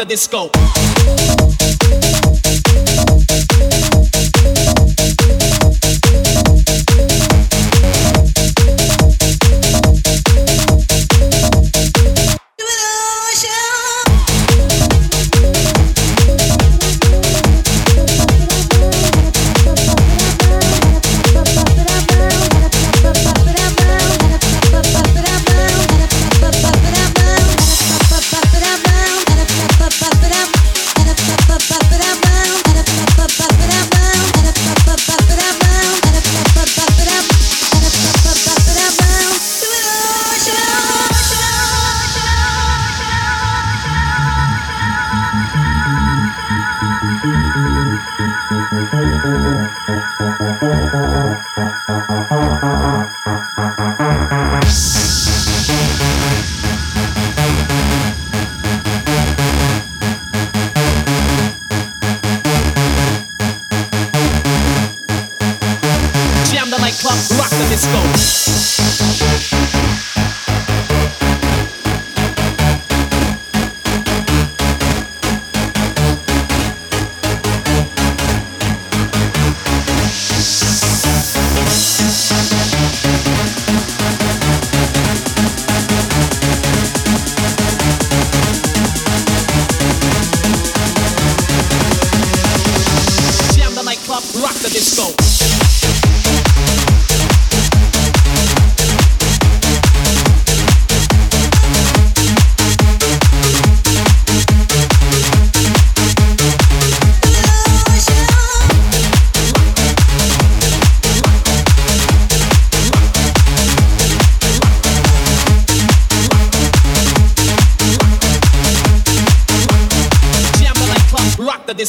the disco.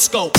Disco.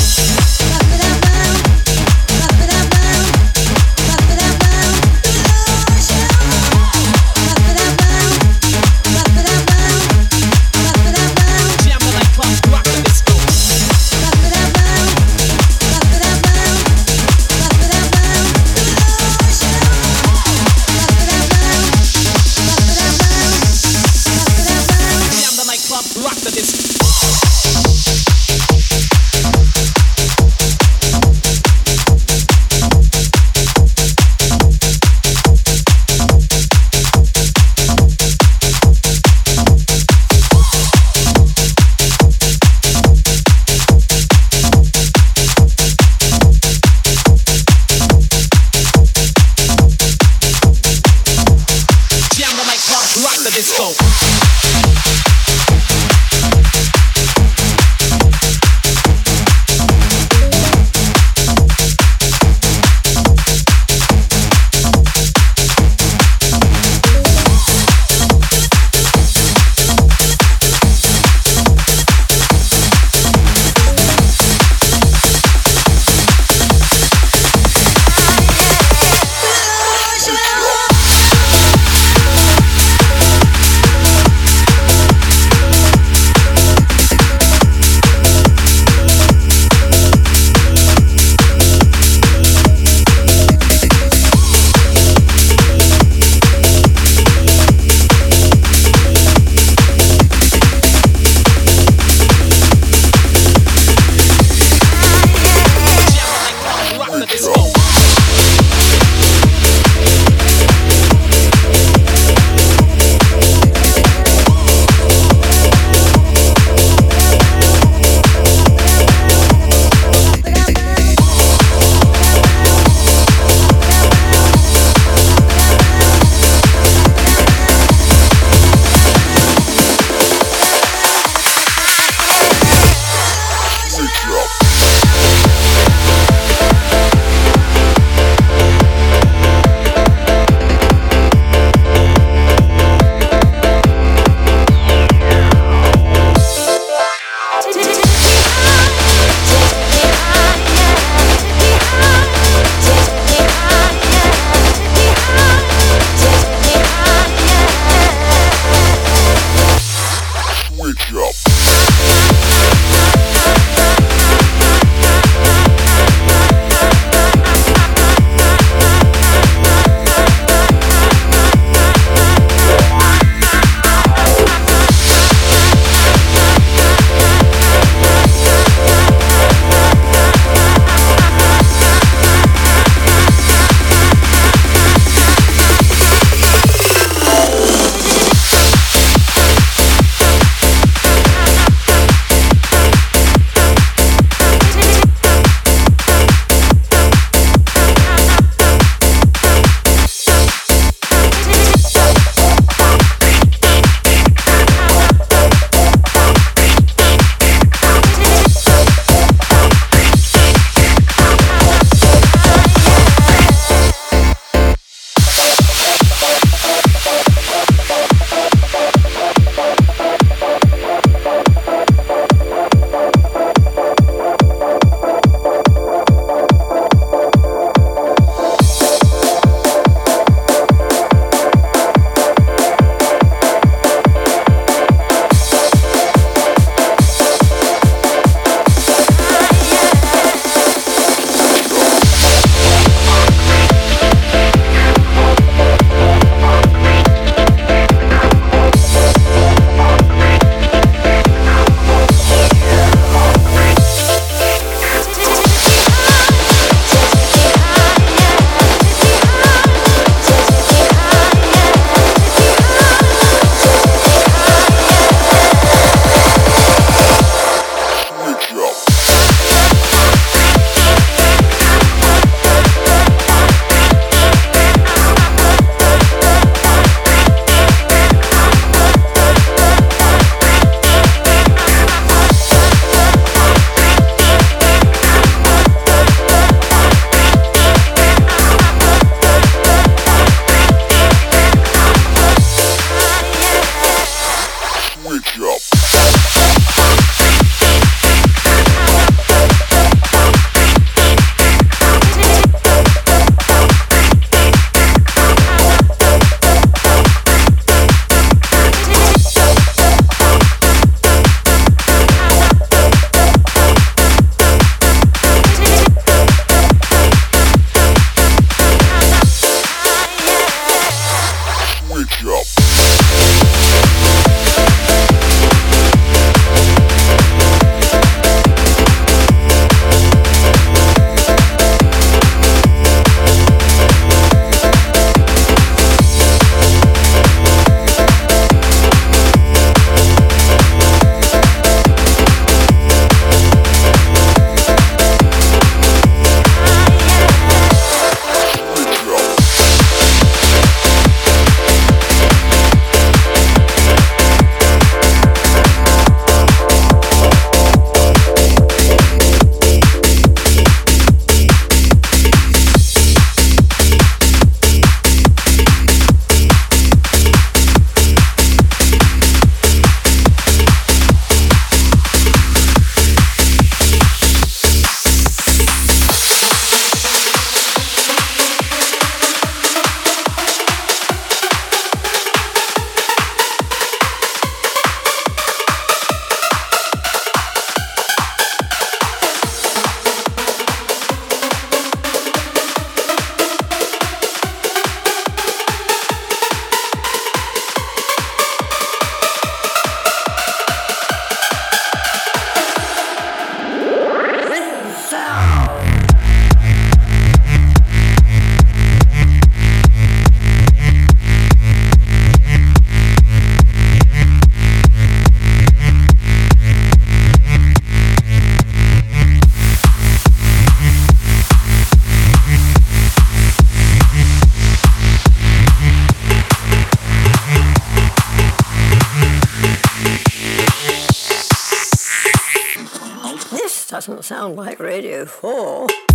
Sound like Radio 4.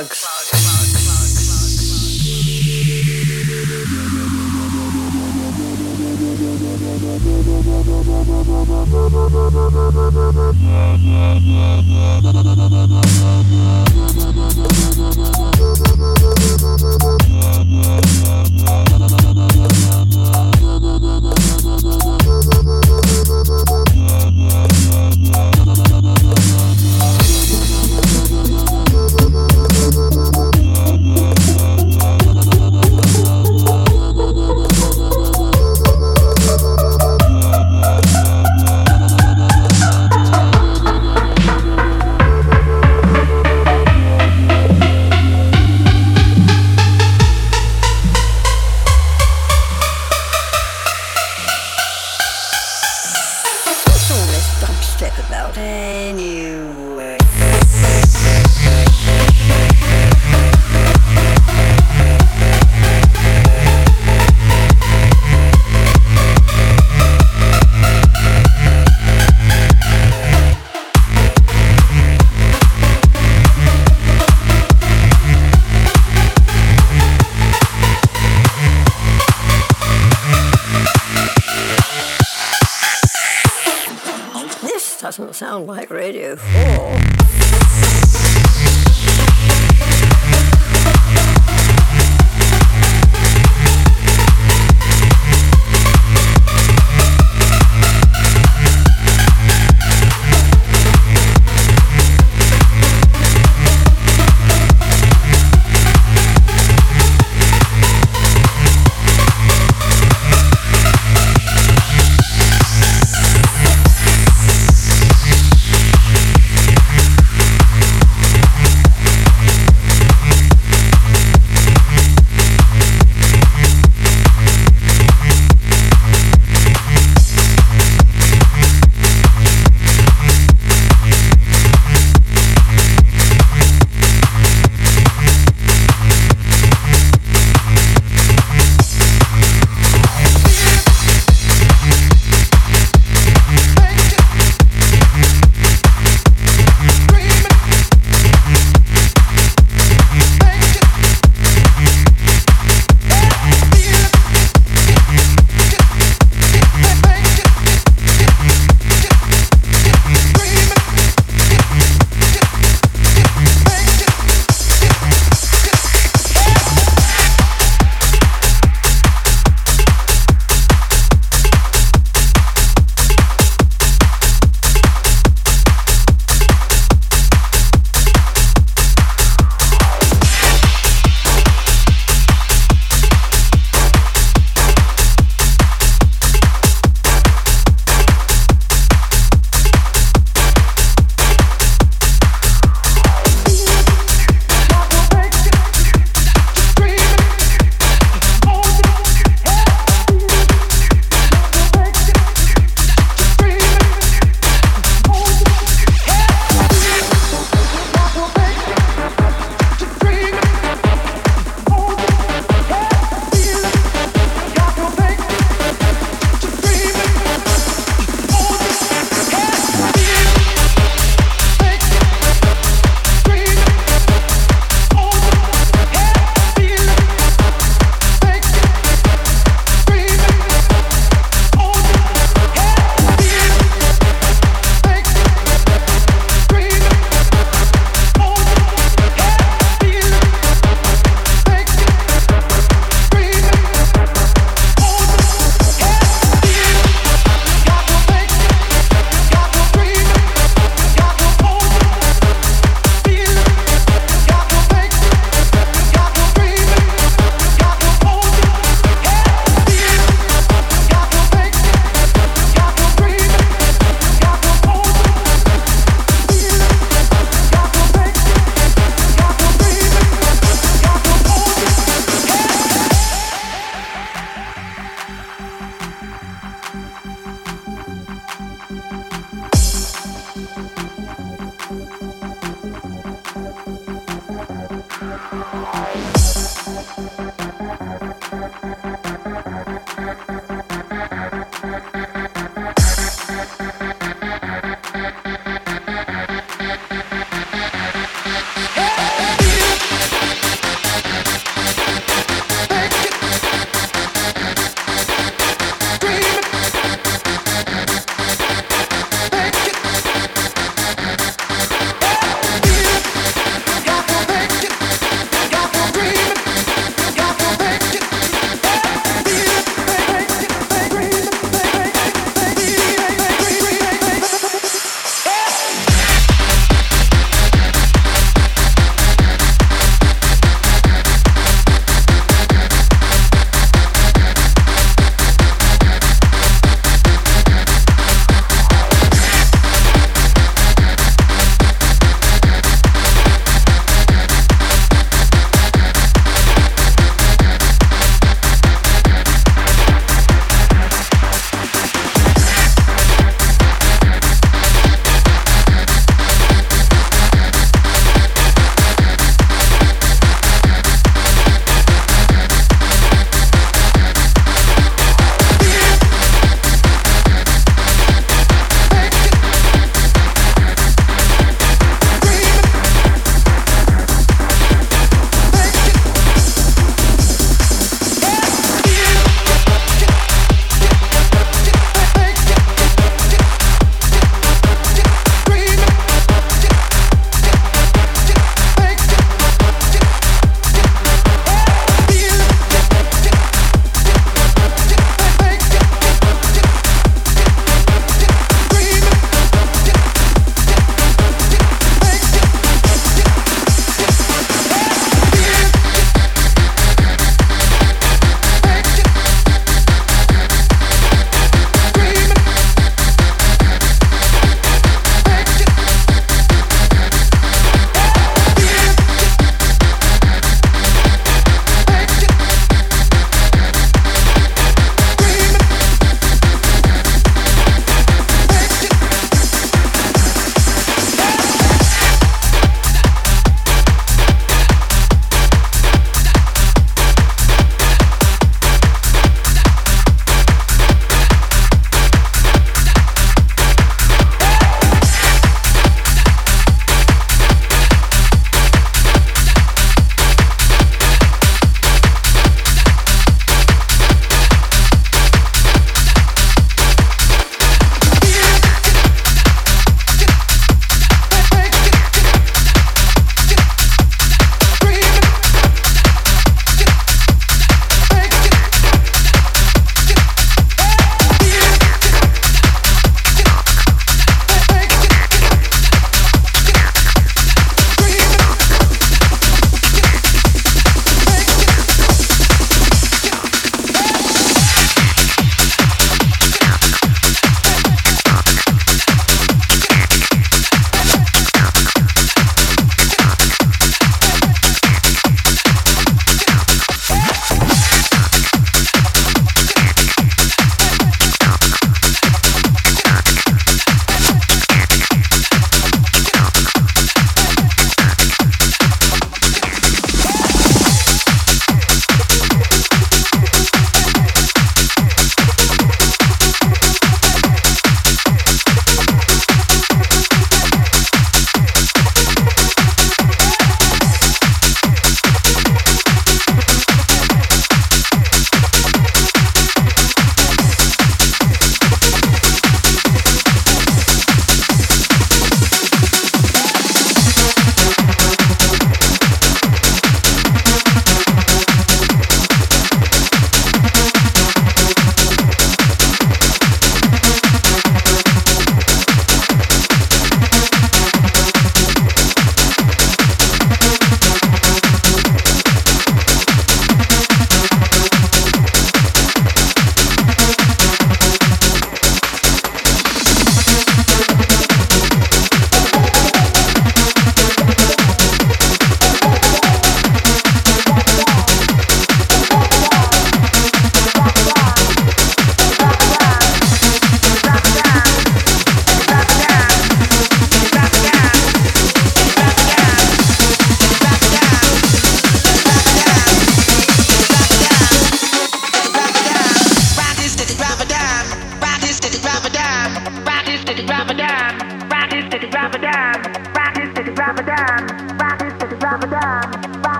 Earplugs. Sound like Radio 4.